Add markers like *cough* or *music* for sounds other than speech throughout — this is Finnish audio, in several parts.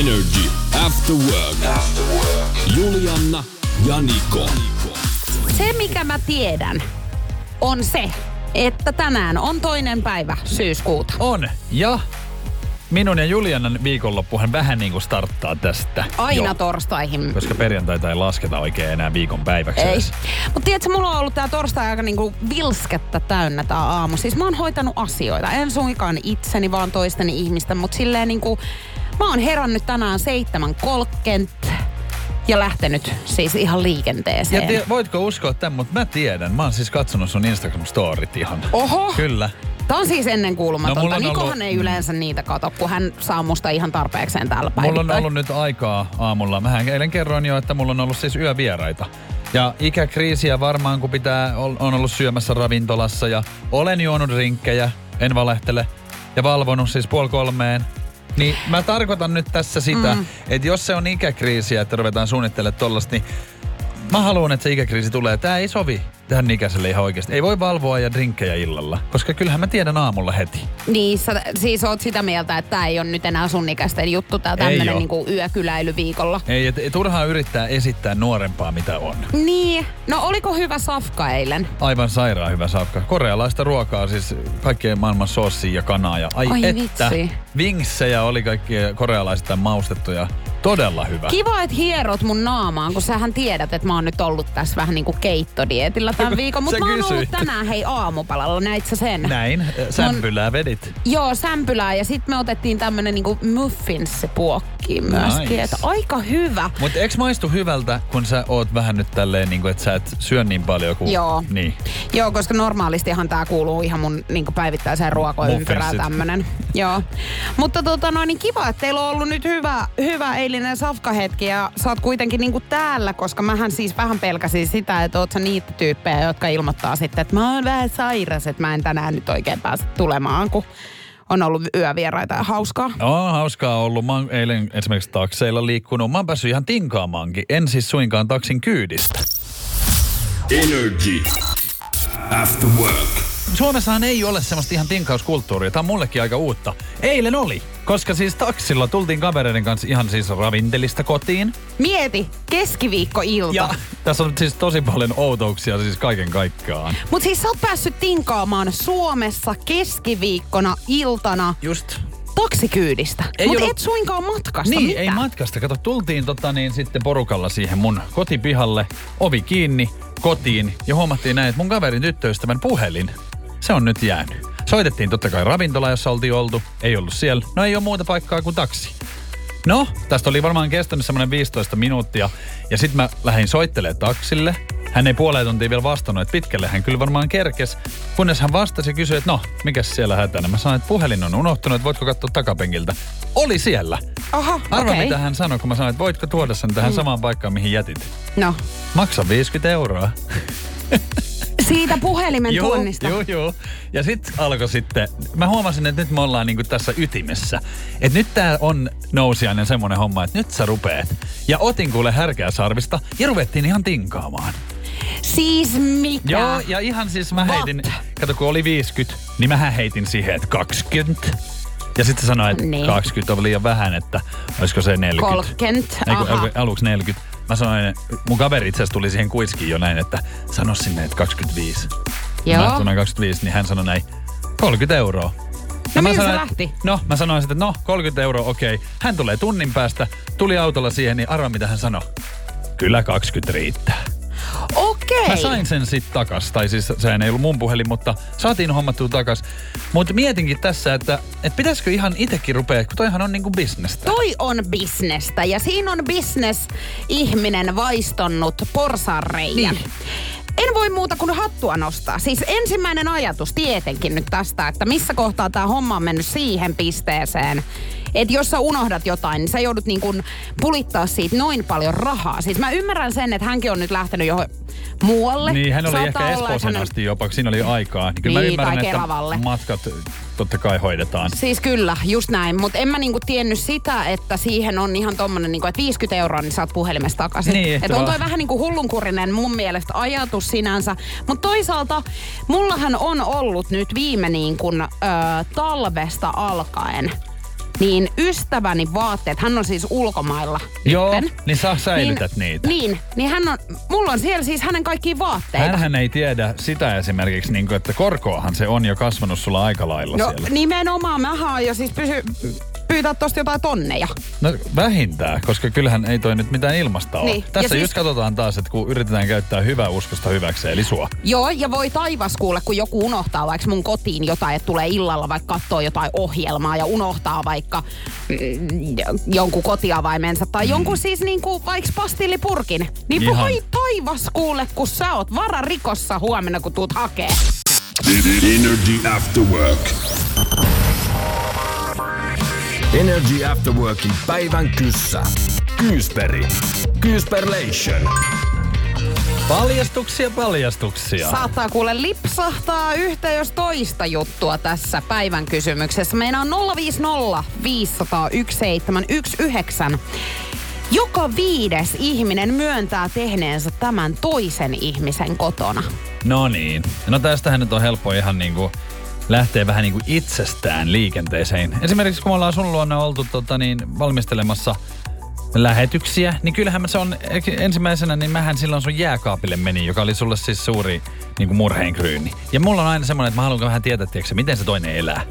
Energy After Work. Julianna ja Niko. Se, mikä mä tiedän, on se, että tänään on toinen päivä syyskuuta. On. Ja minun ja Julianan viikonloppuhan vähän niin kuin starttaa tästä. Aina jo. torstaihin. Koska perjantaita ei lasketa oikein enää viikon päiväksi Ei. Mutta tiedätkö, mulla on ollut tää torstai aika niinku vilskettä täynnä tää aamu. Siis mä oon hoitanut asioita. En suinkaan itseni, vaan toisteni ihmistä. Mutta silleen niinku, mä oon herännyt tänään 7.30 ja lähtenyt siis ihan Ja liikenteeseen. tie, voitko uskoa tämän, mutta mä tiedän. Mä oon siis katsonut sun Instagram-storit ihan. Oho! Kyllä. Tämä on siis ennen No, kuulumatonta. on Nikohan ollut- ei yleensä niitä kato, kun hän saa musta ihan tarpeekseen täällä Mulla on päivittäin. ollut nyt aikaa aamulla. Mähän eilen kerroin jo, että mulla on ollut siis yövieraita. Ja ikäkriisiä varmaan, kun pitää, on ollut syömässä ravintolassa ja olen juonut rinkkejä, en valehtele, ja valvonut siis puoli kolmeen. Niin mä tarkoitan nyt tässä sitä, mm. että jos se on ikäkriisiä, että ruvetaan suunnittelemaan tollasta, niin mä haluan, että se ikäkriisi tulee. Tää ei sovi tähän ikäiselle ihan oikeasti. Ei voi valvoa ja drinkkejä illalla, koska kyllähän mä tiedän aamulla heti. Niin, sä, siis oot sitä mieltä, että tämä ei ole nyt enää sun ikäisten juttu, tämmönen oo. niinku yökyläily viikolla. Ei, et, et turhaa yrittää esittää nuorempaa mitä on. Niin, no oliko hyvä safka eilen? Aivan sairaan hyvä safka. Korealaista ruokaa, siis kaikkien maailman soossia ja kanaa. Ja ai, Ai että, vitsi. Vingsejä oli kaikkia korealaista maustettuja. Todella hyvä. Kiva, että hierot mun naamaan, kun sähän tiedät, että mä oon nyt ollut tässä vähän niinku keittodietillä tämän viikon. Mutta mä oon ollut kysyit. tänään hei aamupalalla, näit sä sen? Näin, sämpylää vedit. Joo, sämpylää ja sitten me otettiin tämmönen niinku muffins-puokki myöskin. Nice. Että aika hyvä. Mutta eikö maistu hyvältä, kun sä oot vähän nyt tälleen, niin kuin, että sä et syö niin paljon kuin... Joo. Niin. Joo, koska normaalistihan tää kuuluu ihan mun niin päivittäiseen ruokoympyrään tämmönen. Joo. Mutta tota noin, niin kiva, että teillä on ollut nyt hyvä, hyvä eilinen safkahetki ja sä oot kuitenkin niin täällä, koska mähän siis vähän pelkäsin sitä, että oot sä niitä tyyppejä, jotka ilmoittaa sitten, että mä oon vähän sairas, että mä en tänään nyt oikein pääse tulemaan, kun on ollut yövieraita ja hauskaa. On hauskaa ollut. Mä oon eilen esimerkiksi takseilla liikkunut. Mä oon päässyt ihan tinkaamaankin. En siis suinkaan taksin kyydistä. Energy After Work. Suomessahan ei ole semmoista ihan tinkauskulttuuria. Tämä on mullekin aika uutta. Eilen oli, koska siis taksilla tultiin kavereiden kanssa ihan siis ravintelista kotiin. Mieti, keskiviikkoilta. Ja tässä on siis tosi paljon outouksia siis kaiken kaikkiaan. Mut siis sä oot päässyt tinkaamaan Suomessa keskiviikkona iltana Just. taksikyydistä. Ei Mutta ollut- et suinkaan matkasta. Niin, Mitä? ei matkasta. Kato, tultiin tota niin sitten porukalla siihen mun kotipihalle, ovi kiinni, kotiin ja huomattiin näin, että mun kaverin tyttöystävän puhelin, se on nyt jäänyt. Soitettiin totta kai ravintola, jossa oltiin oltu. Ei ollut siellä. No ei ole muuta paikkaa kuin taksi. No, tästä oli varmaan kestänyt semmoinen 15 minuuttia. Ja sitten mä lähdin soittelemaan taksille. Hän ei puoleen tuntia vielä vastannut, että pitkälle hän kyllä varmaan kerkes. Kunnes hän vastasi ja kysyi, että no, mikä siellä hätänä? Mä sanoin, että puhelin on unohtunut, että voitko katsoa takapenkiltä. Oli siellä. Aha, Arva okei. mitä hän sanoi, kun mä sanoin, että voitko tuoda sen tähän samaan paikkaan, mihin jätit. No, Maksa 50 euroa. *laughs* siitä puhelimen Joo, tuonnista. joo, joo. Ja sitten alkoi sitten, mä huomasin, että nyt me ollaan niinku tässä ytimessä. Että nyt tää on nousiainen semmonen homma, että nyt sä rupeet. Ja otin kuule härkää sarvista ja ruvettiin ihan tinkaamaan. Siis mitä? Joo, ja ihan siis mä What? heitin, kato kun oli 50, niin mä heitin siihen, että 20. Ja sitten sanoi, että Niin. 20 on liian vähän, että olisiko se 40. 30, Ei, kun aluksi 40. Mä sanoin, mun kaveri itse asiassa tuli siihen kuiskiin jo näin, että sano sinne, että 25. Joo. Mä sanoin 25, niin hän sanoi näin, 30 euroa. Ja mä sanoin, lähti? että- No, mä sanoin sitten, että no, 30 euroa, okei. Hän tulee tunnin päästä, tuli autolla siihen, niin arva mitä hän sanoi. Kyllä 20 riittää. Okei. Mä sain sen sitten takas, tai siis sehän ei ollut mun puhelin, mutta saatiin hommattua takas. Mutta mietinkin tässä, että, että pitäisikö ihan itekin rupea, kun toihan on niinku bisnestä. Toi on bisnestä ja siinä on bisnes ihminen vaistonnut porsanreijän. Niin. En voi muuta kuin hattua nostaa. Siis ensimmäinen ajatus tietenkin nyt tästä, että missä kohtaa tämä homma on mennyt siihen pisteeseen, että jos sä unohdat jotain, niin sä joudut niin kuin pulittaa siitä noin paljon rahaa. Siis mä ymmärrän sen, että hänkin on nyt lähtenyt johon muualle. Niin, hän oli Saattaa ehkä että Espooseen asti jopa, kun siinä oli aikaa. Niin kyllä Niin, mä ymmärrän, tai että Keravalle. matkat totta kai hoidetaan. Siis kyllä, just näin. Mutta en mä niinku tiennyt sitä, että siihen on ihan tommonen, niinku, että 50 euroa, niin saat puhelimesta takaisin. Niin, Et että on toi vähän niinku hullunkurinen mun mielestä ajatus sinänsä. Mutta toisaalta mullahan on ollut nyt viime niin kun, ö, talvesta alkaen niin ystäväni vaatteet, hän on siis ulkomailla Joo, nytten. niin sä säilytät niin, niitä. Niin, niin hän on, mulla on siellä siis hänen kaikki vaatteita. Hänhän ei tiedä sitä esimerkiksi, niin kuin, että korkoahan se on jo kasvanut sulla aika lailla no siellä. nimenomaan, mä oon jo siis pysy, pyytää tosta jotain tonneja. No vähintään, koska kyllähän ei toi nyt mitään ilmasta ole. Niin, ja Tässä siis- just katsotaan taas, että kun yritetään käyttää hyvää uskosta hyväkseen, eli sua. Joo, ja voi taivas kuule, kun joku unohtaa vaikka mun kotiin jotain, että tulee illalla vaikka katsoa jotain ohjelmaa ja unohtaa vaikka mm, jonkun kotiavaimensa tai jonkun siis niinku vaikka pastillipurkin. Niin Ihan. voi taivas kuule, kun sä oot vararikossa huomenna, kun tuut hakee. Energy After Work. Energy After Workin päivän kyssä. Kyysperi. Kyysperlation. Paljastuksia, paljastuksia. Saattaa kuule lipsahtaa yhtä jos toista juttua tässä päivän kysymyksessä. Meillä on 050 500 1719. Joka viides ihminen myöntää tehneensä tämän toisen ihmisen kotona. No niin. No tästähän nyt on helppo ihan niinku lähteä vähän niinku itsestään liikenteeseen. Esimerkiksi kun me ollaan sun luona oltu tota niin, valmistelemassa lähetyksiä, niin kyllähän se on ensimmäisenä, niin mähän silloin sun jääkaapille meni, joka oli sulle siis suuri niin kuin murheenkryyni. Ja mulla on aina semmoinen, että mä haluan vähän tietää, tiedätkö, miten se toinen elää.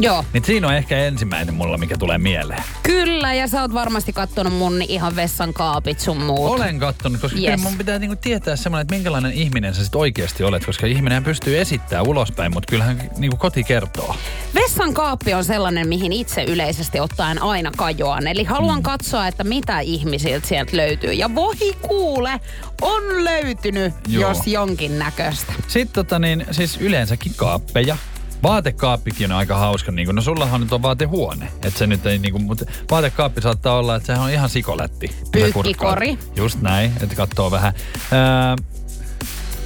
Joo. Niin siinä on ehkä ensimmäinen mulla, mikä tulee mieleen. Kyllä, ja sä oot varmasti kattonut mun ihan vessan kaapit sun muut. Olen kattonut, koska yes. Mun pitää niinku tietää semmoinen, että minkälainen ihminen sä sit oikeasti olet, koska ihminen pystyy esittämään ulospäin, mutta kyllähän niinku koti kertoo. Vessan kaappi on sellainen, mihin itse yleisesti ottaen aina kajoan. Eli haluan mm. katsoa, että mitä ihmisiltä sieltä löytyy. Ja voi kuule, on löytynyt, Joo. jos jonkin näköistä. Sitten tota niin, siis yleensäkin kaappeja. Vaatekaappikin on aika hauska, niin no sullahan nyt on vaatehuone, että se nyt ei niinku, mutta vaatekaappi saattaa olla, että sehän on ihan sikolätti. Pyykkikori. Just näin, että katsoo vähän. Öö,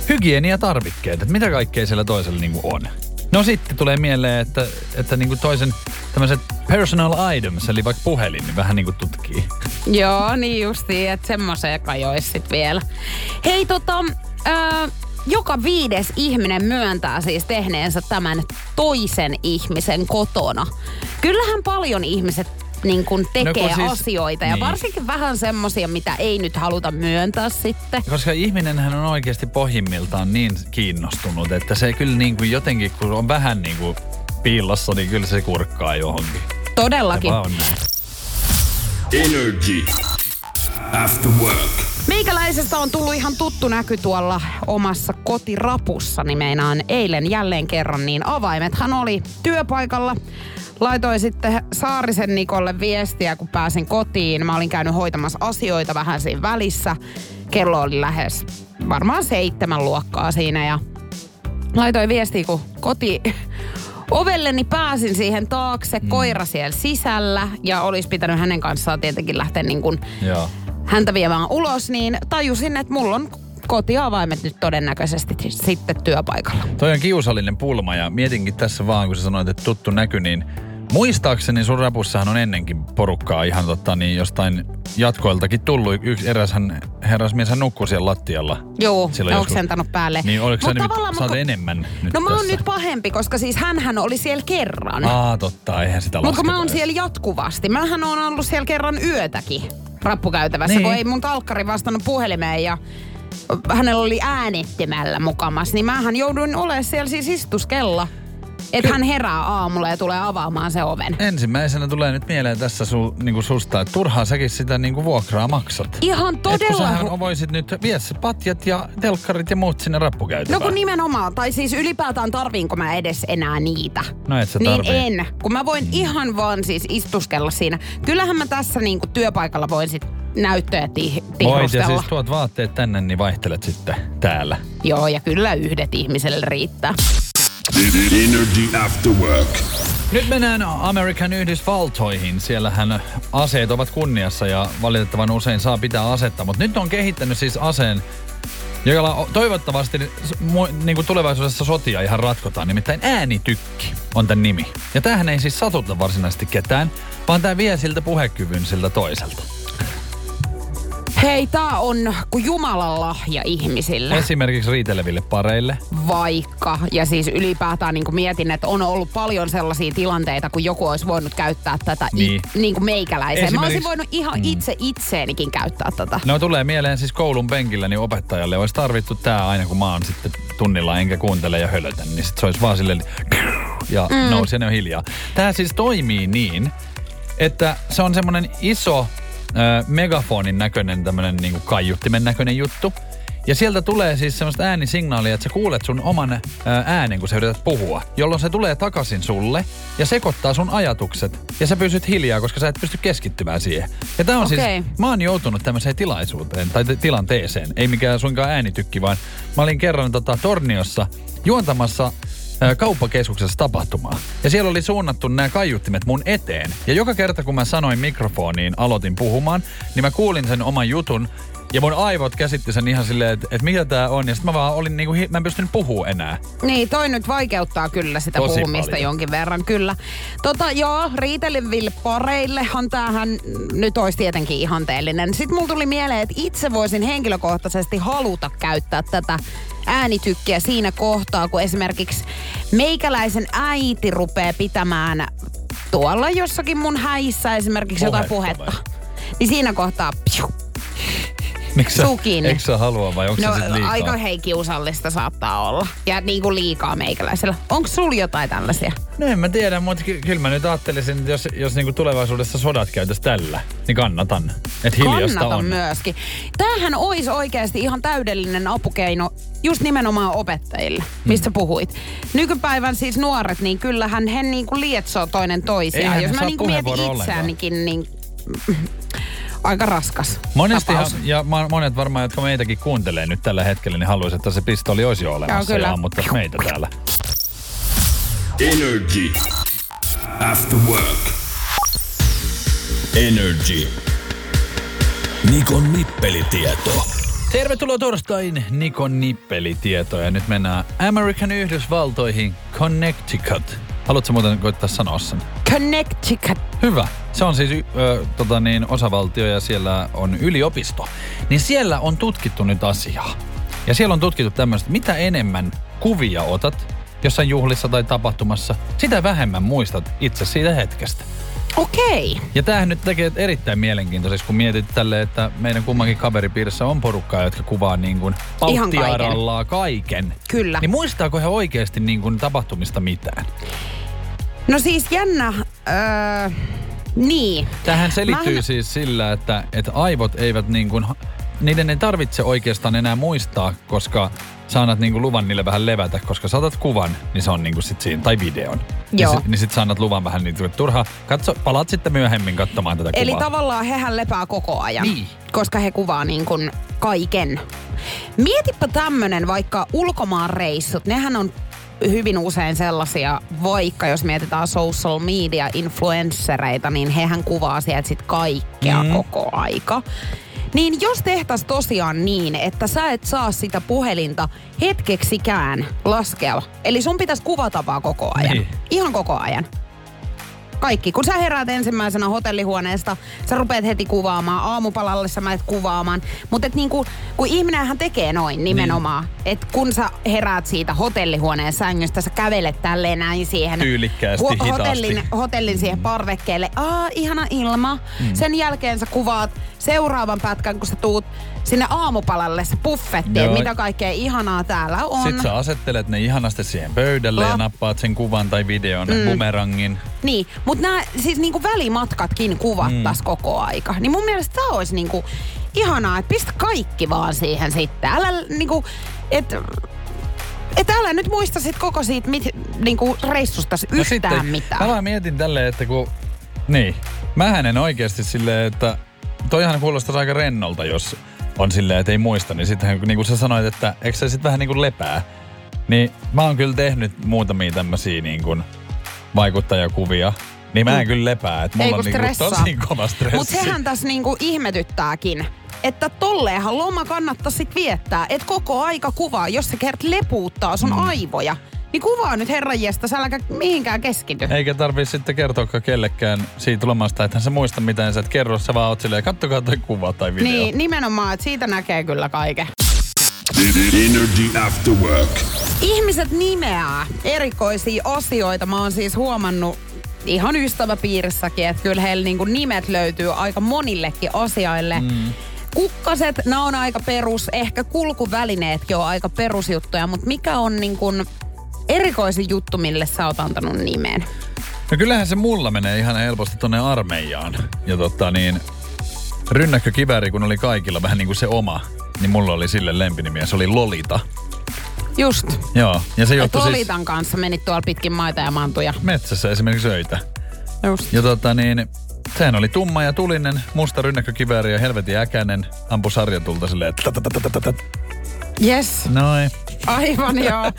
hygieniatarvikkeet, että mitä kaikkea siellä toisella niinku on. No sitten tulee mieleen, että, että niinku toisen tämmöiset personal items, eli vaikka puhelin, niin vähän niinku tutkii. Joo, niin justiin, että semmoiseen kajois sit vielä. Hei tota, ää, joka viides ihminen myöntää siis tehneensä tämän toisen ihmisen kotona. Kyllähän paljon ihmiset niin kun tekee kun siis, asioita ja niin. varsinkin vähän semmosia, mitä ei nyt haluta myöntää sitten. Koska ihminenhän on oikeasti pohjimmiltaan niin kiinnostunut, että se kyllä niin kuin jotenkin, kun on vähän niin kuin piilossa, niin kyllä se kurkkaa johonkin. Todellakin. Energy After Work. Meikäläisestä on tullut ihan tuttu näky tuolla omassa kotirapussa, meinaan eilen jälleen kerran, niin avaimethan oli työpaikalla. Laitoin sitten Saarisen Nikolle viestiä, kun pääsin kotiin. Mä olin käynyt hoitamassa asioita vähän siinä välissä. Kello oli lähes varmaan seitsemän luokkaa siinä ja laitoin viestiä, kun koti *laughs* ovelleni pääsin siihen taakse, mm. koira siellä sisällä ja olisi pitänyt hänen kanssaan tietenkin lähteä niin kuin Joo. Häntä viemään ulos, niin tajusin, että mulla on kotiavaimet nyt todennäköisesti sitten työpaikalla. Toi on kiusallinen pulma ja mietinkin tässä vaan, kun sä sanoit, että tuttu näky, niin muistaakseni sun rapussahan on ennenkin porukkaa ihan totta, niin jostain jatkoiltakin tullut. Yksi eräshän herrasmies hän nukkui siellä lattialla. Joo, Silloin joskus- oksentanut päälle. Niin oliko Mut nyt, tavallaan sä oot mä- enemmän nyt No mä oon tässä? nyt pahempi, koska siis hänhän oli siellä kerran. Aa, totta, eihän sitä Mutta mä oon siellä jatkuvasti. Mähän on ollut siellä kerran yötäkin rappukäytävässä, Niin. kun ei mun talkkari vastannut puhelimeen ja hänellä oli äänettimällä mukamas, niin mähän jouduin olemaan siellä siis istuskella. Että hän herää aamulla ja tulee avaamaan se oven. Ensimmäisenä tulee nyt mieleen tässä su, niinku susta, että turhaan säkin sitä niinku vuokraa maksat. Ihan Et kun todella... sähän hu- voisit nyt viedä se patjat ja telkkarit ja muut sinne rappukäytävään. No kun nimenomaan, tai siis ylipäätään tarviinko mä edes enää niitä? No et sä Niin en, kun mä voin ihan vaan siis istuskella siinä. Kyllähän mä tässä niinku työpaikalla voin sit näyttöjä ti- Voit ja tihrustella. siis tuot vaatteet tänne, niin vaihtelet sitten täällä. Joo, ja kyllä yhdet ihmiselle riittää. Energy After Work. Nyt mennään Amerikan Yhdysvaltoihin. Siellähän aseet ovat kunniassa ja valitettavan usein saa pitää asetta. Mutta nyt on kehittänyt siis aseen, jolla toivottavasti niin kuin tulevaisuudessa sotia ihan ratkotaan. Nimittäin äänitykki on tämän nimi. Ja tämähän ei siis satuta varsinaisesti ketään, vaan tämä vie siltä puhekyvyn siltä toiselta. Hei, tää on kuin Jumalan lahja ihmisille. Esimerkiksi riiteleville pareille. Vaikka, ja siis ylipäätään niin kuin mietin, että on ollut paljon sellaisia tilanteita, kun joku olisi voinut käyttää tätä Niin. I, niin kuin meikäläiseen. Mä olisin Esimerkiksi- voinut ihan Mm. itse itseenikin käyttää tätä. No tulee mieleen siis koulun penkillä, niin opettajalle olisi tarvittu tämä aina, kun mä oon sitten tunnilla enkä kuuntele ja hölötän, niin sit se olisi vaan silleen ja mm. nousi ja ne on hiljaa. Tämä siis toimii niin, että se on semmoinen iso äh, megafonin näköinen tämmöinen niinku kaiuttimen näköinen juttu. Ja sieltä tulee siis semmoista äänisignaalia, että sä kuulet sun oman ää, äänen, kun sä yrität puhua, jolloin se tulee takaisin sulle ja sekoittaa sun ajatukset. Ja sä pysyt hiljaa, koska sä et pysty keskittymään siihen. Ja tää on Okei. siis, mä oon joutunut tämmöiseen tilaisuuteen tai t- tilanteeseen. Ei mikään suinkaan äänitykki, vaan mä olin kerran tota, Torniossa juontamassa kauppakeskuksessa tapahtumaa. Ja siellä oli suunnattu nämä kaiuttimet mun eteen. Ja joka kerta kun mä sanoin mikrofoniin, aloitin puhumaan, niin mä kuulin sen oman jutun. Ja mun aivot käsitti sen ihan silleen, että, että mitä tää on. Ja sitten mä vaan olin niinku, mä en pystynyt puhua enää. Niin, toi nyt vaikeuttaa kyllä sitä Tosi puhumista paljon. jonkin verran, kyllä. Tota, joo, riiteleville pareillehan tämähän nyt olisi tietenkin ihanteellinen. Sitten mulla tuli mieleen, että itse voisin henkilökohtaisesti haluta käyttää tätä äänitykkiä siinä kohtaa, kun esimerkiksi meikäläisen äiti rupeaa pitämään tuolla jossakin mun häissä esimerkiksi jotain Puhetta puhetta. Niin siinä kohtaa, piu, Sä, Suu kiinni. eikö sä halua vai onko No se sit liikaa? aika hei kiusallista saattaa olla. Ja niin kuin liikaa meikäläisellä. Onko sulla jotain tällaisia? No en mä tiedä, mutta ky- kyllä mä nyt ajattelisin, että jos, jos niinku tulevaisuudessa sodat käytäisi tällä, niin kannatan. Että hiljasta Kannatan on. myöskin. Tämähän olisi oikeasti ihan täydellinen apukeino just nimenomaan opettajille, mistä puhuit. Nykypäivän siis nuoret, niin kyllähän he niinku lietsoo toinen toisiaan. Eihän Jos mä niinku mietin itseänikin, niin aika raskas Monestihan, tapaus. ja monet varmaan, jotka meitäkin kuuntelee nyt tällä hetkellä, niin haluaisivat, että se pistoli olisi jo olemassa Joo, kyllä. ja ammuttaisi meitä täällä. Energy. After Work. Energy. Nikon nippelitieto. Tervetuloa torstain Nikon nippelitietoja. Nyt mennään American Yhdysvaltoihin, Connecticut. Haluatko muuten koittaa sanoa sen? Connecticut. Hyvä. Se on siis ö, tota niin, osavaltio ja siellä on yliopisto. Niin siellä on tutkittu nyt asiaa. Ja siellä on tutkittu tämmöistä, mitä enemmän kuvia otat jossain juhlissa tai tapahtumassa, sitä vähemmän muistat itse siitä hetkestä. Okei. Ja tämähän nyt tekee erittäin mielenkiintoiseksi, kun mietit tälle, että meidän kummankin kaveripiirissä on porukkaa, jotka kuvaa niin kuin kaiken. kaiken. Kyllä. Niin muistaako he oikeasti niin kuin tapahtumista mitään? No siis jännä. Öö, niin. Tähän selittyy Mähän- siis sillä, että, että aivot eivät niin kuin, niiden ei tarvitse oikeastaan enää muistaa, koska sä annat niin kuin luvan niille vähän levätä, koska saatat kuvan, niin se on niin kuin sit siinä, tai videon. Joo. Niin, sit, niin sit sä annat luvan vähän niin, turha, katso, palaat sitten myöhemmin katsomaan tätä Eli kuvaa. tavallaan hehän lepää koko ajan, Niin. koska he kuvaa niin kuin kaiken. Mietipä tämmönen vaikka ulkomaan reissut, nehän on hyvin usein sellaisia, vaikka jos mietitään social media influenssereita, niin hehän kuvaa sieltä sit kaikkea mm. koko aika. Niin jos tehtäis tosiaan niin, että sä et saa sitä puhelinta hetkeksikään laskea, eli sun pitäisi kuvata vaan koko ajan. Niin. Ihan koko ajan. Kaikki. Kun sä heräät ensimmäisenä hotellihuoneesta, sä rupeat heti kuvaamaan. Aamupalalle sä menet kuvaamaan. Mutta niinku, kun ihminenhän tekee noin nimenomaan. Niin. Että kun sä heräät siitä hotellihuoneen sängystä, sä kävelet tälleen näin siihen. Tyylikkäästi, hotellin, hotellin siihen parvekkeelle. Aa, ihana ilma. Mm. Sen jälkeen sä kuvaat seuraavan pätkän, kun sä tuut sinne aamupalalle se buffetti, että mitä kaikkea ihanaa täällä on. Sitten sä asettelet ne ihanasti siihen pöydälle ja La- nappaat sen kuvan tai videon, mm. bumerangin. Niin, mutta nämä siis niinku välimatkatkin kuvattas mm. koko aika. Niin mun mielestä tämä olisi niinku ihanaa, että pistä kaikki vaan siihen sitten. Älä niinku, et, et älä nyt muista sit koko siitä mit, niinku reissusta yhtään mitään. No Mä vaan mietin tälleen, että kun... Niin. Mähän en oikeasti silleen, että toihan kuulostaa aika rennolta, jos on silleen, että ei muista. Niin sittenhän, niin kuin sä sanoit, että eikö se sitten vähän niin kuin lepää. Niin mä oon kyllä tehnyt muutamia tämmöisiä niin kuin vaikuttajakuvia. Niin mä en kyllä lepää, että mulla Ei on niin kuin stressaa. tosi kova stressi. Mutta sehän tässä niinku ihmetyttääkin, että tolleenhan loma kannattaisi sit viettää, että koko aika kuvaa, jos se kert lepuuttaa sun mm. aivoja. Niin kuvaa nyt herran jästä, sä äläkä mihinkään keskity. Eikä tarvii sitten kertoa kellekään siitä lomasta, että hän se muista mitään, sä et kerro, sä vaan oot silleen, kattokaa toi kuva tai video. Niin, nimenomaan, että siitä näkee kyllä kaiken. Energy After Work. Ihmiset nimeää erikoisia asioita. Mä oon siis huomannut ihan ystäväpiirissäkin, että kyllä heillä niinku nimet löytyy aika monillekin asioille. Mm. Kukkaset, nämä on aika perus. Ehkä kulkuvälineetkin on aika perusjuttuja, mutta mikä on niinku erikoisin juttu, mille sä oot antanut nimen? No kyllähän se mulla menee ihan helposti tonne armeijaan. Ja tota niin, rynnäkkökivääri kun oli kaikilla vähän niin kuin se oma, niin mulla oli sille lempinimi ja se oli Lolita. Just. Joo, ja se siis Lolitan kanssa menit tuolla pitkin maita ja mantuja. metsässä esimerkiksi öitä. Just. Ja tota niin, sehän oli tumma ja tulinen, musta rynnäkkökivääri ja helvetin äkäinen. Ampu sarjatulta silleen, että. Yes. Noin. Aivan joo.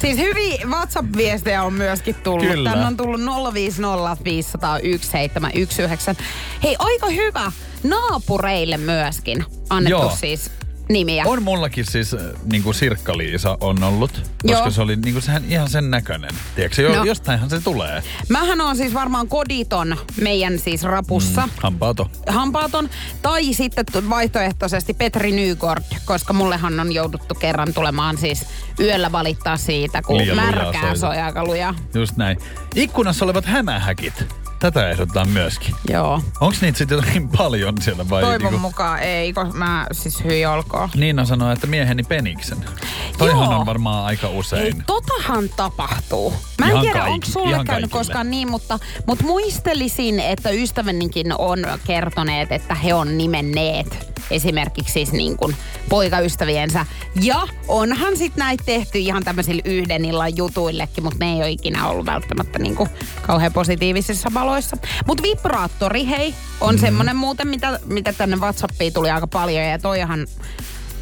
Siis hyviä WhatsApp-viestejä on myöskin tullut. Kyllä. Tänne on tullut 050 501 719. Hei, aika hyvä naapureille myöskin annettu Joo. siis nimiä. On mullakin siis niin kuin Sirkka-Liisa on ollut, koska Joo. se oli niin kuin sehän ihan sen näköinen. Tiedätkö, jo, No. jostainhan se tulee. Mähän on siis varmaan koditon meidän siis rapussa. Mm. Hampaato. Hampaaton. Tai sitten vaihtoehtoisesti Petri Nygård, koska mullehan on jouduttu kerran tulemaan siis yöllä valittaa siitä, kun Liian märkää soi aika lujaa. Just näin. Ikkunassa olevat hämähäkit. Tätä ehdotetaan myöskin. Joo. Onko niitä sitten jotenkin paljon siellä vai? Toivon niinku- mukaan ei, koska mä siis hyi olkoon. Niina sanoi, että mieheni peniksen. Toihan Joo. on varmaan aika Ei, usein. totahan tapahtuu. Mä en Ihan tiedä, onko sulle käynyt kaikille. koskaan niin, mutta, mutta muistelisin, että ystävänikin on kertoneet, että he on nimenneet esimerkiksi siis niin kuin poikaystäviensä. Ja onhan sit näitä tehty ihan tämmöisillä yhden illan jutuillekin, mutta ne ei ole ikinä ollut välttämättä niin kuin kauhean positiivisissa valoissa. Mutta vibraattori, hei, on mm. semmoinen muuten, mitä, mitä tänne WhatsAppiin tuli aika paljon ja toihan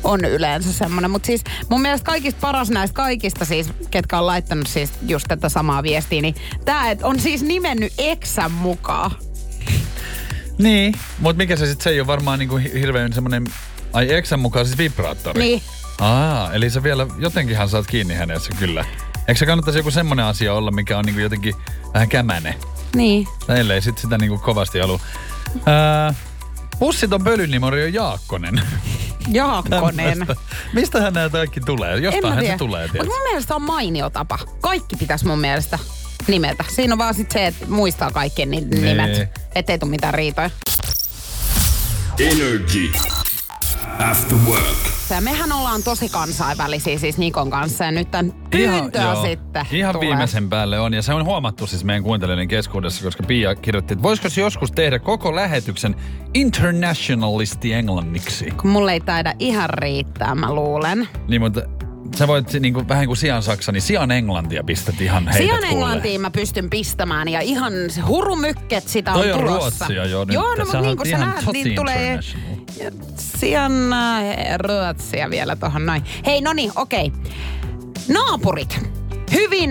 on yleensä semmoinen. Mutta siis mun mielestä kaikista paras näistä kaikista siis, ketkä on laittanut siis just tätä samaa viestiä, niin tää et on siis nimennyt eksän mukaan. Niin, mutta mikä se sitten, se ei ole varmaan niinku hi- hirveän semmoinen, ai eksän mukaan siis vibraattori. Niin. Aa, eli sä vielä jotenkinhan saat kiinni hänessä kyllä. Eikö se kannattaisi joku semmoinen asia olla, mikä on niinku jotenkin vähän kämäne? Niin. Tai ellei sit sitä niinku kovasti halua. Ää, pussiton pölynimori on Jaakkonen. *laughs* Jaakkonen. Mistähän nämä kaikki tulee? Jostainhan se tulee, Mutta mun mielestä on mainio tapa. Kaikki pitäisi mun mielestä nimetä. Siinä on vaan sit se, että muistaa kaikkien ni- Niin. nimet. Ettei tule mitään riitoja. Energy. After Work. Ja mehän ollaan tosi kansainvälisiä siis Nikon kanssa ja nyt tämän pyyntöä joo. sitten Ihan tulee. viimeisen päälle on, ja se on huomattu siis meidän kuuntelijoiden keskuudessa, koska Pia kirjoitti, että voisiko se joskus tehdä koko lähetyksen internationalisti englanniksi. Kun mulle ei taida ihan riittää, mä luulen. Niin, mutta sä voit niin kuin, vähän kuin sian saksa, niin sian englantia pistät ihan heität Sian kuulle. englantiin mä pystyn pistämään ja ihan se hurumykket sitä Toi on on tulossa. ruotsia jo nyt. Joo, no mutta niin kuin sä näet, niin tulee sian äh, ruotsia vielä tohon noin. Hei, no niin, okei. Naapurit. Hyvin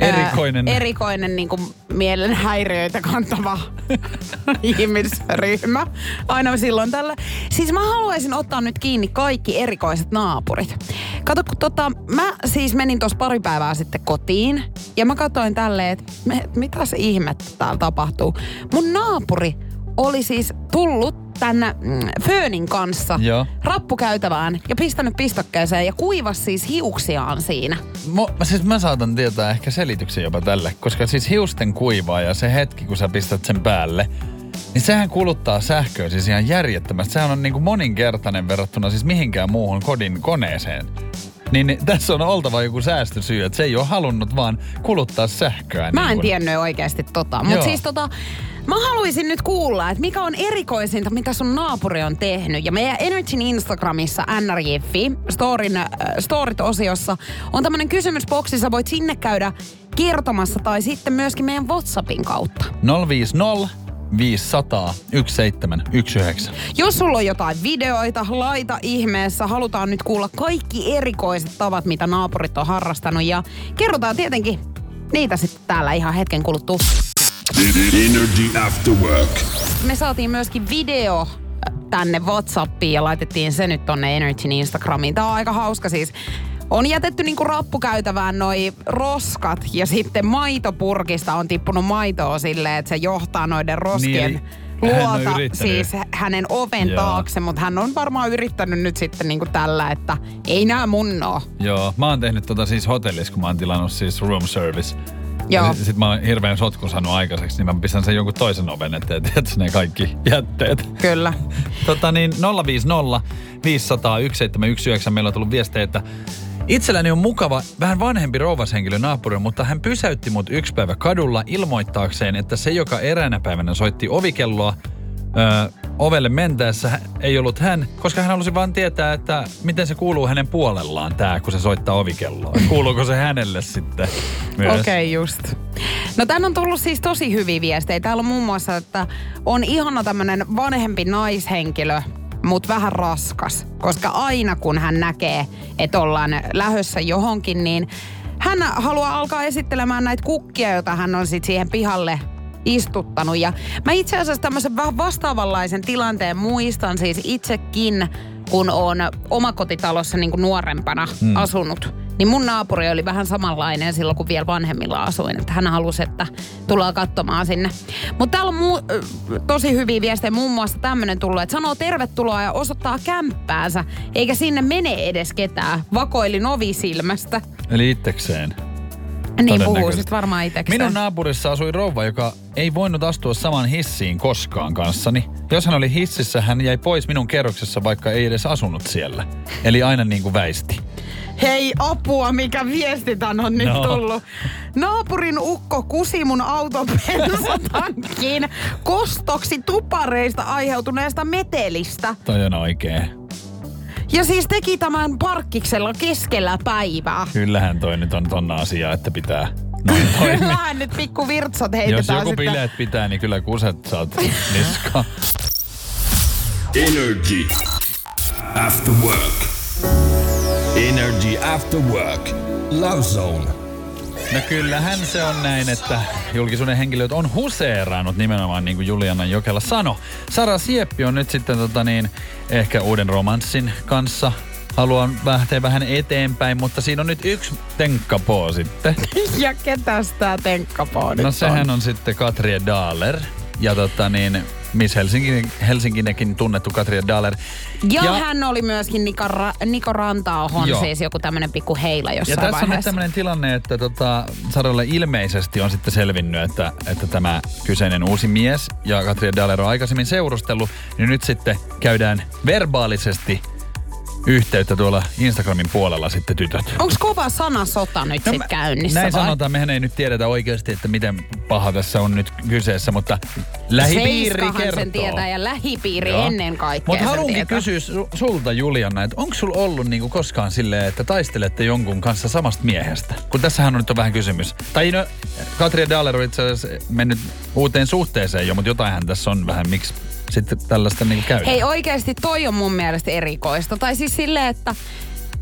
Erikoinen. erikoinen niin kuin mielenhäiriöitä kantava *laughs* ihmisryhmä. Aina silloin tällä. Siis mä haluaisin ottaa nyt kiinni kaikki erikoiset naapurit. Kato, kun tota, mä siis menin tuossa pari päivää sitten kotiin ja mä katsoin tälleen, että me, mitäs ihmettä täällä tapahtuu. Mun naapuri oli siis tullut tänne mm, Föönin kanssa Joo. rappukäytävään ja pistänyt pistokkeeseen ja kuivas siis hiuksiaan siinä. Mo, mä, siis mä saatan tietää ehkä selityksen jopa tälle, koska siis hiusten kuivaa ja se hetki, kun sä pistät sen päälle, niin sehän kuluttaa sähköä siis ihan järjettömästi. Sehän on niinku moninkertainen verrattuna siis mihinkään muuhun kodin koneeseen. Niin, niin tässä on oltava joku säästösyy, että se ei ole halunnut vaan kuluttaa sähköä. Mä en niin kuin- tiennyt oikeasti tota. Mutta siis tota, mä haluaisin nyt kuulla, että mikä on erikoisinta, mitä sun naapuri on tehnyt. Ja meidän Energyn Instagramissa nrj.fi, storin, äh, storit-osiossa, on tämmönen kysymysboksi. Sä voit sinne käydä kertomassa tai sitten myöskin meidän WhatsAppin kautta. 050 500 1719. Jos sulla on jotain videoita, laita ihmeessä. Halutaan nyt kuulla kaikki erikoiset tavat, mitä naapurit on harrastanut. Ja kerrotaan tietenkin niitä sitten täällä ihan hetken kuluttua. Energy After Work. Me saatiin myöskin video äh, tänne Whatsappiin ja laitettiin se nyt tonne Energyn Instagramiin. Tää on aika hauska siis. On jätetty niinku rappukäytävään noi roskat ja sitten maitopurkista on tippunut maitoa silleen, että se johtaa noiden roskien Niin, hän luota yrittänyt. siis hänen oven Joo. taakse, mutta hän on varmaan yrittänyt nyt sitten niinku tällä, että ei nää mun oo. Joo, mä oon tehnyt tota siis hotellissa, kun mä oon tilannut siis room service. Joo. Ja sit, sit mä oon hirveän sotkun saanut aikaiseksi, niin mä pistän sen jonkun toisen oven eteen, tiedätkö ne kaikki jätteet. Kyllä. Tota niin, 050 500 1719. Meillä on tullut viestejä, että itselläni on mukava, vähän vanhempi rouvashenkilö naapuri, mutta hän pysäytti mut yksi päivä kadulla ilmoittaakseen, että se, joka eräänä päivänä soitti ovikelloa, Öö, ovelle mentäessä ei ollut hän, koska hän halusi vaan tietää, että miten se kuuluu hänen puolellaan tämä, kun se soittaa ovikelloa. Kuuluuko se hänelle sitten? Okei, okay, just. No tän on tullut siis tosi hyviä viestejä. Täällä on muun muassa, että on ihana tämmönen vanhempi naishenkilö, mutta vähän raskas. Koska aina kun hän näkee, että ollaan lähössä johonkin, niin hän haluaa alkaa esittelemään näitä kukkia, joita hän on sitten siihen pihalle istuttanut. Ja mä itse asiassa tämmöisen vähän vastaavanlaisen tilanteen muistan siis itsekin, kun on omakotitalossa niin kuin nuorempana hmm. asunut. Niin mun naapuri oli vähän samanlainen silloin, kun vielä vanhemmilla asuin. Että hän halusi, että tullaan katsomaan sinne. Mutta täällä on mu- tosi hyviä viestejä. Muun muassa tämmöinen tullut, että sanoo tervetuloa ja osoittaa kämppäänsä. Eikä sinne mene edes ketään. Vakoilin ovisilmästä. Eli itsekseen. Niin puhuu sit varmaan itsekseen. Minun naapurissa asui rouva, joka ei voinut astua saman hissiin koskaan kanssani. Jos hän oli hississä, hän jäi pois minun kerroksessa, vaikka ei edes asunut siellä. Eli aina niin kuin väisti. Hei apua, mikä viesti tän on nyt No. tullut. Naapurin ukko kusi mun auton *laughs* bensatankkiin kostoksi tupareista aiheutuneesta metelistä. Toi on oikein. Ja siis teki tämän parkkiksella keskellä päivää. Kyllähän toi nyt on tonna asia, että pitää noin. *laughs* Kyllähän nyt pikku virtsat Jos heitetään joku sitten. bileet pitää, niin kyllä kuset saat niskaan. Energy After Work. Energy After Work. Love Zone. No kyllähän se on näin, että julkisuuden henkilöt on huseerannut nimenomaan niin kuin Juliana Jokela sano. Sara Sieppi on nyt sitten tota niin, ehkä uuden romanssin kanssa. Haluan lähteä vähän eteenpäin, mutta siinä on nyt yksi tenkkapoo sitten. *laughs* Ja ketäs tää tenkkapoo nyt No on? sehän on sitten Katria Dahler. Ja tota niin, Miss Helsinki, Helsinkinekin tunnettu Katria Dahler. Ja, ja hän oli myöskin Niko, Ra- Niko Rantaohon Joo. siis joku tämmönen pikku heila Ja jossain tässä on nyt vaiheessa. tämmöinen tilanne, että tota, Saralle ilmeisesti on sitten selvinnyt, että, että tämä kyseinen uusi mies ja Katria Dahler on aikaisemmin seurustellut, niin nyt sitten käydään verbaalisesti yhteyttä tuolla Instagramin puolella sitten tytöt. Onko kova sanasota nyt No sit mä- käynnissä Näin vai? sanotaan, mehän ei nyt tiedetä oikeasti, että miten paha tässä on nyt kyseessä, mutta lähipiiri Seiskahan kertoo. sen tietää ja lähipiiri Joo. ennen kaikkea Mutta haluankin kysyä su- sulta Juliana, että onko sulla ollut niinku koskaan silleen, että taistelette jonkun kanssa samasta miehestä? Kun tässähän on nyt on vähän kysymys. Tai no, Katria Dahler on itse asiassa mennyt uuteen suhteeseen jo, mutta jotainhan tässä on vähän, miksi sitten tällaista niinku käydään. Hei oikeasti toi on mun mielestä erikoista. Tai siis silleen, että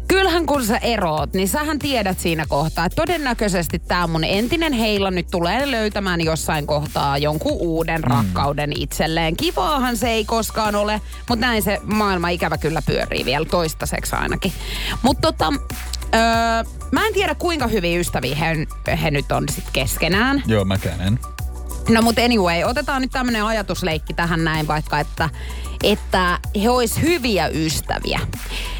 kyllähän kun sä eroot, niin sähän tiedät siinä kohtaa, että todennäköisesti tämä mun entinen heila nyt tulee löytämään jossain kohtaa jonkun uuden mm. rakkauden itselleen. Kivaahan se ei koskaan ole, mutta näin se maailma ikävä kyllä pyörii vielä toistaiseksi ainakin. Mutta tota, öö, mä en tiedä kuinka hyviä ystäviä he, he nyt on sit keskenään. Joo, mäkään en. No mutta anyway, otetaan nyt tämmönen ajatusleikki tähän näin vaikka, että, että he ois hyviä ystäviä.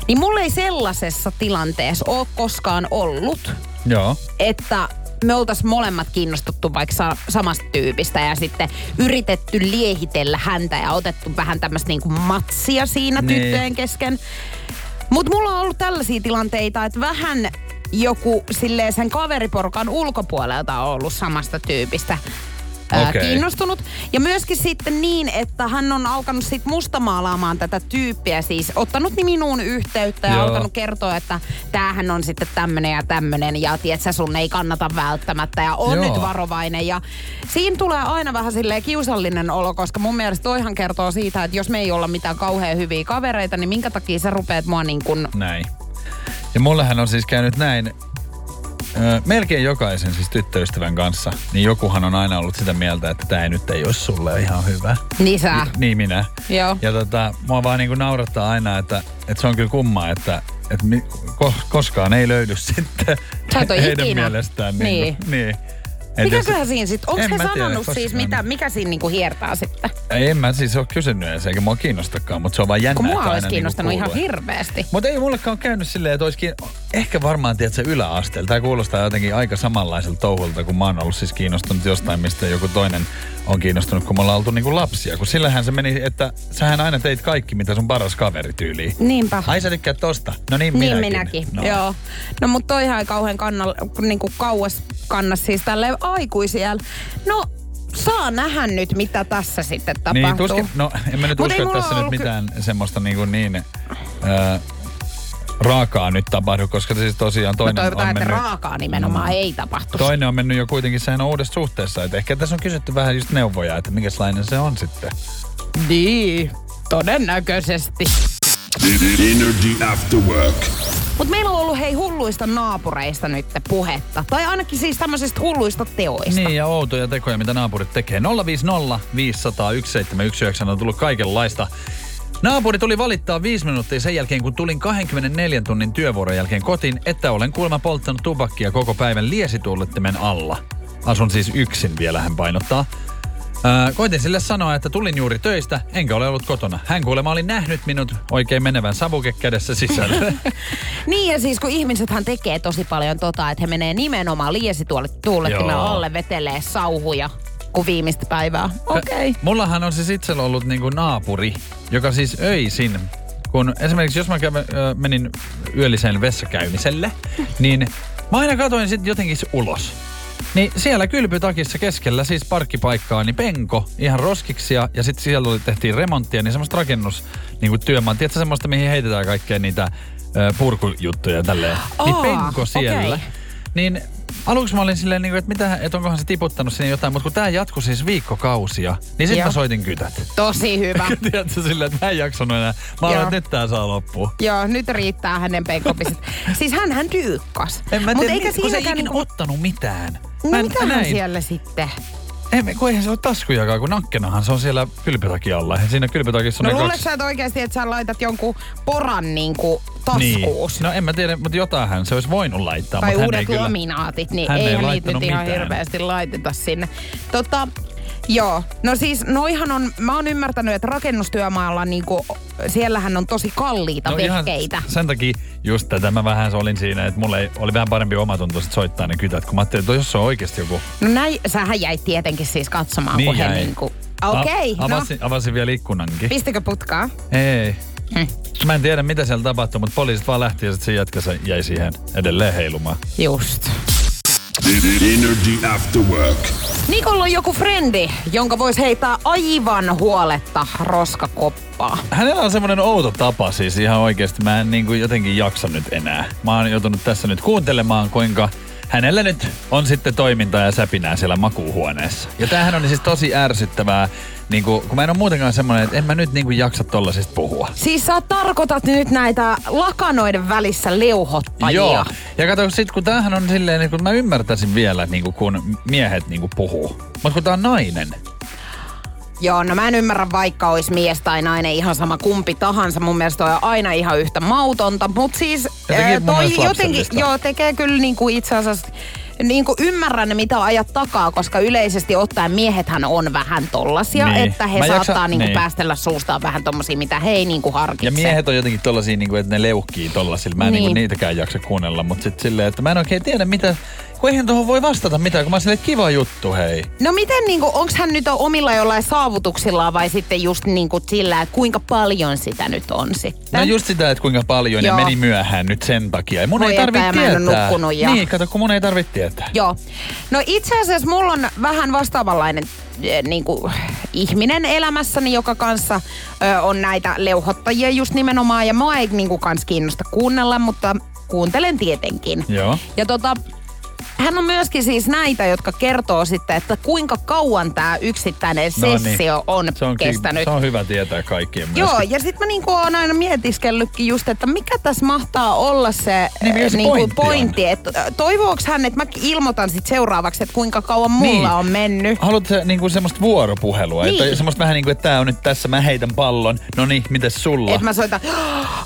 Niin mulla ei sellaisessa tilanteessa ole koskaan ollut, Joo. että me oltais molemmat kiinnostuttu vaikka sa- samasta tyypistä ja sitten yritetty liehitellä häntä ja otettu vähän tämmöistä niinku matsia siinä Niin. tyttöjen kesken. Mutta mulla on ollut tällaisia tilanteita, että vähän joku silleen sen kaveriporukan ulkopuolelta on ollut samasta tyypistä. Ää, Okei. kiinnostunut. Ja myöskin sitten niin, että hän on alkanut sit mustamaalaamaan tätä tyyppiä, siis ottanut minuun yhteyttä ja Joo. alkanut kertoa, että tämähän on sitten tämmönen ja tämmönen ja tiedätkö, sun ei kannata välttämättä ja on Joo. nyt varovainen. Ja siinä tulee aina vähän silleen kiusallinen olo, koska mun mielestä toihan kertoo siitä, että jos me ei olla mitään kauhean hyviä kavereita, niin minkä takia sä rupeat mua niin kuin Näin. Ja mullehän on siis käynyt näin, melkein jokaisen siis tyttöystävän kanssa, niin jokuhan on aina ollut sitä mieltä, että tämä ei nyt ei olisi sulle ihan hyvä. lisää. Ni- Niin minä. Joo. Ja tota, mua vaan niinku naurattaa aina, että, että se on kyllä kummaa, että, että mi, ko, koskaan ei löydy sitten Sä *laughs* heidän ikinä. mielestään. Niin. Niinku, niin. Mikäköhän siinä sitten, onko he mä tiedä, sanonut siis mitä, mikä siinä niinku hiertää sitten? Ei, En mä siis ole kysynyt edes, eikä mua kiinnostakaan, mutta se on vaan jännä, Kun mua olisi aina kiinnostanut niinku ihan hirveästi. Mutta ei mullekaan ole käynyt silleen, että olisikin, ehkä varmaan tiedät se yläasteella. Tämä kuulostaa jotenkin aika samanlaiselta touhulta, kun mä oon ollut siis kiinnostunut jostain, mistä joku toinen on kiinnostunut, kun me ollaan oltu niinku lapsia. Kun sillähän se meni, että sähän aina teit kaikki, mitä sun paras kaveri tyyliin. Niinpä. Ai sä tykkäät tosta? No niin, Niin minäkin. minäkin, no. joo. No mutta toihan ei kauhean kannal, niin kuin kauas kannas siis tälle aikuisiel. No saa nähdä nyt, mitä tässä sitten tapahtuu. Niin, tuskin, no en mä nyt Mut usko, että tässä nyt ky- mitään semmoista niinku niin äh, raakaa nyt tapahdu, koska siis tosiaan No toinen toivotaan, on että mennyt... raakaa nimenomaan ei tapahtu. Toinen on mennyt jo kuitenkin sehän on uudessa suhteessa. Että ehkä tässä on kysytty vähän just neuvoja, että minkälainen se on sitten. Niin, todennäköisesti. Energy After Work. Mutta meillä on ollut hei hulluista naapureista nyt puhetta. Tai ainakin siis tämmöisistä hulluista teoista. Niin ja outoja tekoja, mitä naapurit tekee. 050 500 1719 on tullut kaikenlaista. Naapuri tuli valittaa viisi minuuttia sen jälkeen, kun tulin 24 tunnin työvuoron jälkeen kotiin, että olen kuulemma polttanut tupakkia koko päivän liesituulettimen alla. Asun siis yksin vielä, hän painottaa. Ää, koitin sille sanoa, että tulin juuri töistä, enkä ole ollut kotona. Hän kuulemma oli nähnyt minut oikein menevän savuke kädessä sisälle. *laughs* Niin ja siis kun ihmisethän tekee tosi paljon tota, että he menee nimenomaan liesi tuolle tuulettimen Joo. alle vetelee sauhuja kuin viimeistä päivää. Okei. Okay. Mullahan on siis itsellä ollut niinku naapuri, joka siis öisin, kun esimerkiksi jos mä kävin, menin yölliseen vessakäymiselle, *laughs* niin mä aina katoin sitten jotenkin ulos. Niin siellä kylpytakissa keskellä siis parkkipaikkaa, niin penko, ihan roskiksia, ja sitten siellä oli, tehtiin remonttia, niin semmoista rakennus, niin kuin työmaa, tiedätkö semmoista, mihin heitetään kaikkea niitä ö, purkujuttuja ja tälleen. niin Aa, penko siellä. okei. Niin aluksi mä olin silleen, niin kuin, että, mitä, että onkohan se tiputtanut sinne jotain, mutta kun tää jatkui siis viikkokausia, niin sitten mä soitin kytät. Tosi hyvä. *laughs* Tiedätkö silleen, että mä en jaksanut enää. Mä olen, että nyt tää saa loppua. Joo, nyt riittää hänen penkopiset. siis hän hän tyykkas. En mä tiedä, eikä kun se ei ikinä niinku- ottanut mitään. No Mä en- mitä hän näin. siellä sitten? Ei, kun eihän se ole taskujakaan, kun nakkenahan se on siellä kylpytakin alla. Ja siinä kylpytakissa on No ne luuletko kaksi... sä, että oikeasti, että sä laitat jonkun poran niinku Niin. taskuus? No en mä tiedä, mutta jotainhan se olisi voinut laittaa. tai mutta hän uudet ei kyllä... laminaatit, niin hän ei eihän niitä laittanut nyt ihan mitään. hirveästi laiteta sinne. Tota, joo, no siis noihan on, mä oon ymmärtänyt, että rakennustyömaalla niinku, siellähän on tosi kalliita No ihan vehkeitä. sen takia just tätä mä vähän olin siinä, että mulle oli vähän parempi omatunto sit soittaa ne kytät, kun mä ajattelin, että jos se on oikeasti joku... No näin, sähän jäit tietenkin siis katsomaan, kun he niinku... Okei, A- no avasin, avasin vielä ikkunankin. pistikö putkaa? Ei. Hm. Mä en tiedä, mitä siellä tapahtui, mutta poliisit vaan lähti ja sitten se jätkä jäi siihen edelleen heilumaan. Just. Energy After Work. Nikolla on joku frendi, jonka voisi heittää aivan huoletta roskakoppaa. Hänellä on semmoinen outo tapa siis ihan oikeasti. Mä en niin kuin jotenkin jaksa nyt enää. Mä oon joutunut tässä nyt kuuntelemaan, kuinka hänellä nyt on sitten toimintaa ja säpinää siellä makuuhuoneessa. Ja tämähän on siis tosi ärsyttävää, niin kuin, kun mä en ole muutenkaan semmoinen, että en mä nyt niin kuin jaksa tollasista puhua. Siis sä tarkoitat nyt näitä lakanoiden välissä leuhottajia. Joo. Ja kato, sit kun tämähän on silleen, niin kun mä ymmärtäisin vielä, niin kuin, kun miehet niin kuin puhuu. Mutta kun tää on nainen, Joo, no mä en ymmärrä vaikka olisi mies tai nainen ihan sama kumpi tahansa. Mun mielestä toi on aina ihan yhtä mautonta. Mutta siis Jotenkin ää, mun toi jotenkin, joo, tekee kyllä niinku itse asiassa niin kuin ymmärrän, mitä ajat takaa, koska yleisesti ottaen miehethän on vähän tollasia, Niin. että he Mä saattaa niinku niin. päästellä suustaan vähän tommosia, mitä he ei niinku harkitse. Ja miehet on jotenkin tollasia, niin kuin, että ne leuhkii tollasilla. Mä en niin. Niin. Niin niitäkään jaksa kuunnella, mutta sitten silleen, että mä en oikein tiedä, mitä, Kun eihän tuohon voi vastata mitään, kun mä että kiva juttu, hei. No miten, niinku, onks hän nyt omilla jollain saavutuksilla vai sitten just niinku sillä, että kuinka paljon sitä nyt on sitten? No just sitä, että kuinka paljon Joo. ja meni myöhään nyt sen takia. Ja mun Voi ei tarvitse tietää. ja- Niin, kato, kun mun ei tarvitse tietää. Joo. No itse asiassa mulla on vähän vastaavanlainen eh, niin kuin, ihminen elämässäni, joka kanssa ö, on näitä leuhottajia just nimenomaan. Ja mua ei niin kuin, kans kiinnosta kuunnella, mutta kuuntelen tietenkin. Joo. Ja tota, hän on myöskin siis näitä, jotka kertoo sitten, että kuinka kauan tämä yksittäinen No niin. sessio on, Se on, kestänyt. Se on hyvä tietää kaikkien Joo, myöskin. ja sitten mä niinku oon aina mietiskellytkin just, että mikä tässä mahtaa olla se, Niin, mikä se niinku pointti pointti. Että toivooks hän, että mä ilmoitan sit seuraavaksi, että kuinka kauan mulla Niin. on mennyt. Haluat sä niinku semmoista vuoropuhelua? Niin. Että semmoista vähän niin kuin, että tää on nyt tässä, mä heitän pallon. No niin, mites sulla? Että mä soitan,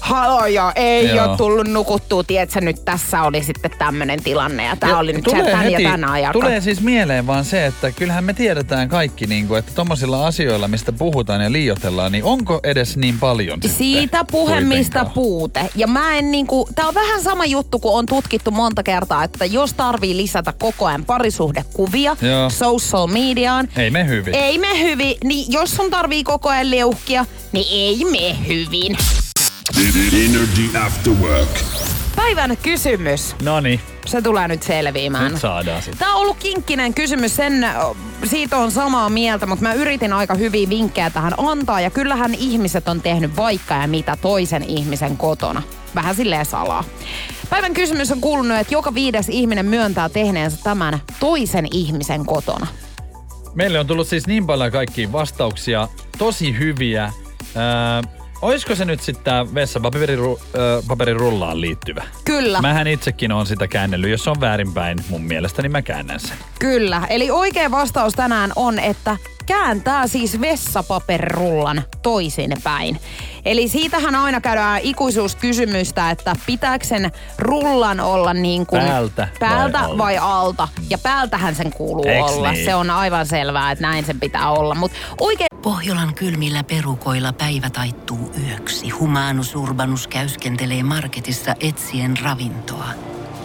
haloja, ei Joo. ole tullut nukuttua, tiedätkö, nyt tässä oli sitten tämmönen tilanne ja tää oli nyt se tän ja tän ajan. tulee siis mieleen vaan se, että kyllähän me tiedetään kaikki, niin kuin, että tommosilla asioilla, mistä puhutaan ja liioitellaan, niin onko edes niin paljon Siitä puhemista puute. Ja mä en niinku, tää on vähän sama juttu, kun on tutkittu monta kertaa, että jos tarvii lisätä koko ajan parisuhdekuvia Joo. social mediaan, Ei me hyvin. ei me hyvin, niin jos sun tarvii koko ajan leuhkia, niin ei me hyvin. Energy After Work. Päivän kysymys. Noniin, Se tulee nyt selviämään. nyt saadaan sitten. Tämä on ollut kinkkinen kysymys, sen, siitä on samaa mieltä, mutta mä yritin aika hyviä vinkkejä tähän antaa. Ja kyllähän ihmiset on tehnyt vaikka ja mitä toisen ihmisen kotona. Vähän silleen salaa. Päivän kysymys on kuulunut, että joka viides ihminen myöntää tehneensä tämän toisen ihmisen kotona. Meille on tullut siis niin paljon kaikkia vastauksia, tosi hyviä. Öö, olisiko se nyt sitten tämä vessapaperinrullaan liittyvä? Kyllä. Mähän itsekin on sitä käännellyt. Jos se on väärinpäin mun mielestä, niin mä käännän sen. Kyllä. Eli oikea vastaus tänään on, että kääntää siis vessapaperirullan toisinpäin. Eli siitähän aina käydään ikuisuuskysymystä, että pitääkö sen rullan olla niin kuin Päältä vai päältä alta? vai alta. Ja päältähän sen kuuluu Eiks olla. niin? Se on aivan selvää, että näin sen pitää olla. Mutta oikein Pohjolan kylmillä perukoilla päivä taittuu yöksi. Humanus Urbanus käyskentelee marketissa etsien ravintoa.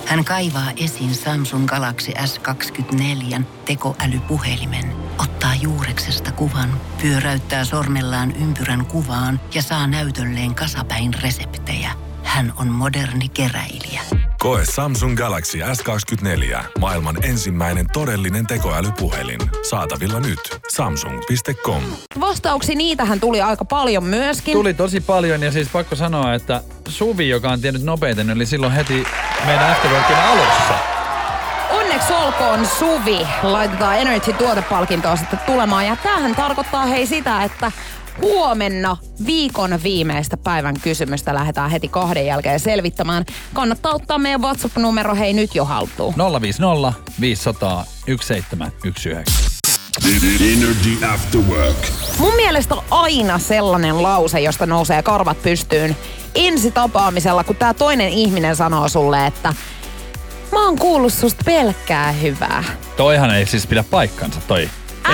Hän kaivaa esiin Samsung Galaxy S24 tekoälypuhelimen, ottaa juureksesta kuvan, pyöräyttää sormellaan ympyrän kuvaan ja saa näytölleen kasapäin reseptejä. Hän on moderni keräilijä. Koe Samsung Galaxy S24. Maailman ensimmäinen todellinen tekoälypuhelin. Saatavilla nyt. Samsung.com. vastauksia, niitähän tuli aika paljon myöskin. Tuli tosi paljon ja siis pakko sanoa, että Suvi, joka on tiennyt nopeiten, oli silloin heti meidän Afterworkin alussa. Onneksi olkoon Suvi. Laitetaan Energy-tuotepalkintoa sitten tulemaan. Ja tämähän tarkoittaa hei sitä, että huomenna viikon viimeistä päivän kysymystä lähdetään heti kahden jälkeen selvittämään. Kannattaa ottaa meidän WhatsApp-numero hei nyt jo haltuun. 050 500 1719. Energy After Work. Mun mielestä on aina sellainen lause, josta nousee karvat pystyyn ensi tapaamisella, kun tää toinen ihminen sanoo sulle, että mä oon kuullut susta pelkkää hyvää. Toihan ei siis pidä paikkansa, toi. Ei,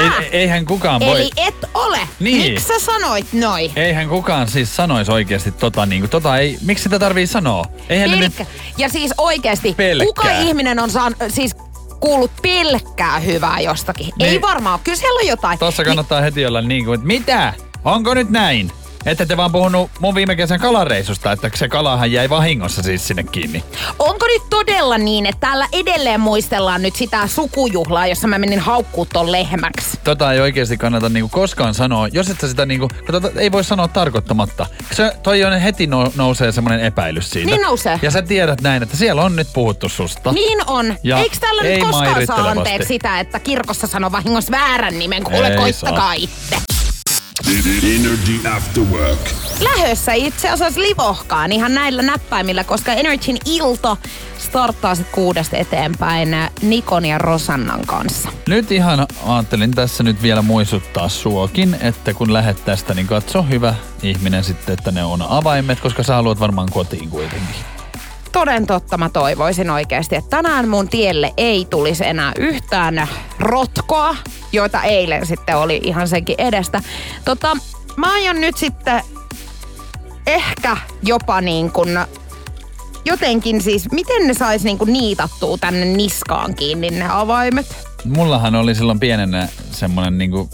Ah! eihän kukaan voi... Eli et ole. Niin. Miksi sä sanoit noin? Eihän kukaan siis sanoisi oikeasti tota niinku, tota ei, miksi sitä tarvii sanoa? Eihän ne nyt, Pelkkä. Ja siis oikeesti, Pelkkää. kuka ihminen on saan, siis kuullut pelkkää hyvää jostakin? Niin. Ei varmaan, kyllä siellä on jotain. tossa Niin, kannattaa heti olla niin kuin, että mitä? Onko nyt näin? Ette te vaan puhunut mun viime kesän kalareisusta, että se kalahan jäi vahingossa siis sinne kiinni. onko nyt todella niin, että täällä edelleen muistellaan nyt sitä sukujuhlaa, jossa mä menin haukkuu ton lehmäksi? Tota ei oikeasti kannata niinku koskaan sanoa, jos et sä sitä niinku, tota ei voi sanoa tarkoittamatta. Se, toi on heti no, nousee semmoinen epäilys siitä. Niin nousee. Ja sä tiedät näin, että siellä on nyt puhuttu susta. Niin on. Ja Eikö tällä ei nyt koskaan saa anteeksi sitä, että kirkossa sanoo vahingossa väärän nimen? Kuule, koittakaa itse. Energy After Work. lähössä itse asiassa livohkaan ihan näillä näppäimillä, koska Energyn ilta starttaa sitten kuudesta eteenpäin Nikon ja Rosannan kanssa. Nyt ihan ajattelin tässä nyt vielä muistuttaa suokin, että kun lähdet tästä, niin katso hyvä ihminen sitten, että ne on avaimet, koska sä haluat varmaan kotiin kuitenkin. Toden totta mä toivoisin oikeasti, että tänään mun tielle ei tulisi enää yhtään rotkoa, joita eilen sitten oli ihan senkin edestä. Tota, mä aion nyt sitten ehkä jopa niin kuin jotenkin siis, miten ne sais niinku niitattua tänne niskaan kiinni ne avaimet? Mullahan oli silloin pienenä semmonen niinku,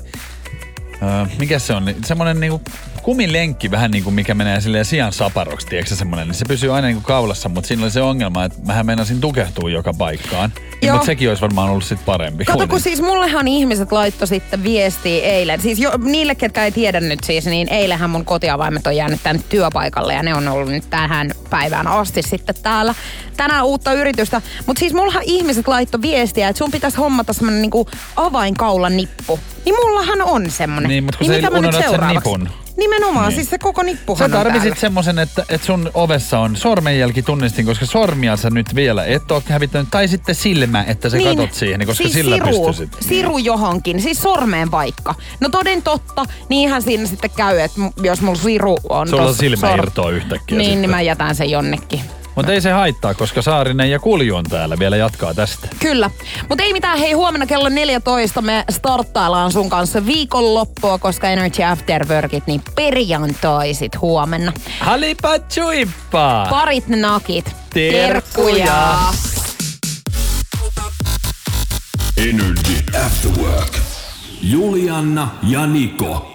äh, mikä se on, semmonen niinku kumilenkki vähän niin kuin mikä menee silleen sijan saparoksi, tiedätkö semmoinen, niin se pysyy aina niin kuin kaulassa, mutta siinä oli se ongelma, että mähän meinasin tukehtua joka paikkaan. Niin, mutta sekin olisi varmaan ollut sitten parempi. Kato, kun siis mullehan ihmiset laittoi sitten viestiä eilen. Siis jo, niille, ketkä ei tiedä nyt siis, niin eilähän mun kotiavaimet on jäänyt tänne työpaikalle ja ne on ollut nyt tähän päivään asti sitten täällä. Tänään uutta yritystä. Mutta siis mullahan ihmiset laittoi viestiä, että sun pitäisi hommata semmonen niinku avainkaulan nippu. Niin mullahan on semmonen. Niin, mutta kun niin sä unohdat sen nipun. Nimenomaan, niin. siis se koko nippuhan Sä tarvisit semmoisen, että, että sun ovessa on sormenjälki tunnistin, koska sormia sä nyt vielä et ole hävittänyt. Tai sitten silmä, että sä niin. katot siihen, koska siis sillä siru, pystyisit. Siru johonkin, siis sormeen vaikka. No toden totta, niinhän siinä sitten käy, että jos mulla siru on Sulla silmä sor... irtoaa yhtäkkiä Niin, sitten. niin mä jätän sen jonnekin. Mutta ei se haittaa, koska Saarinen ja Kulju on täällä vielä jatkaa tästä. Kyllä. Mutta ei mitään, hei huomenna kello 14 me starttaillaan sun kanssa viikonloppua, koska Energy After Workit, niin perjantaisit huomenna. Halipa chuippa! Parit ne nakit. Terkkuja! Energy After Work. Julianna ja Niko.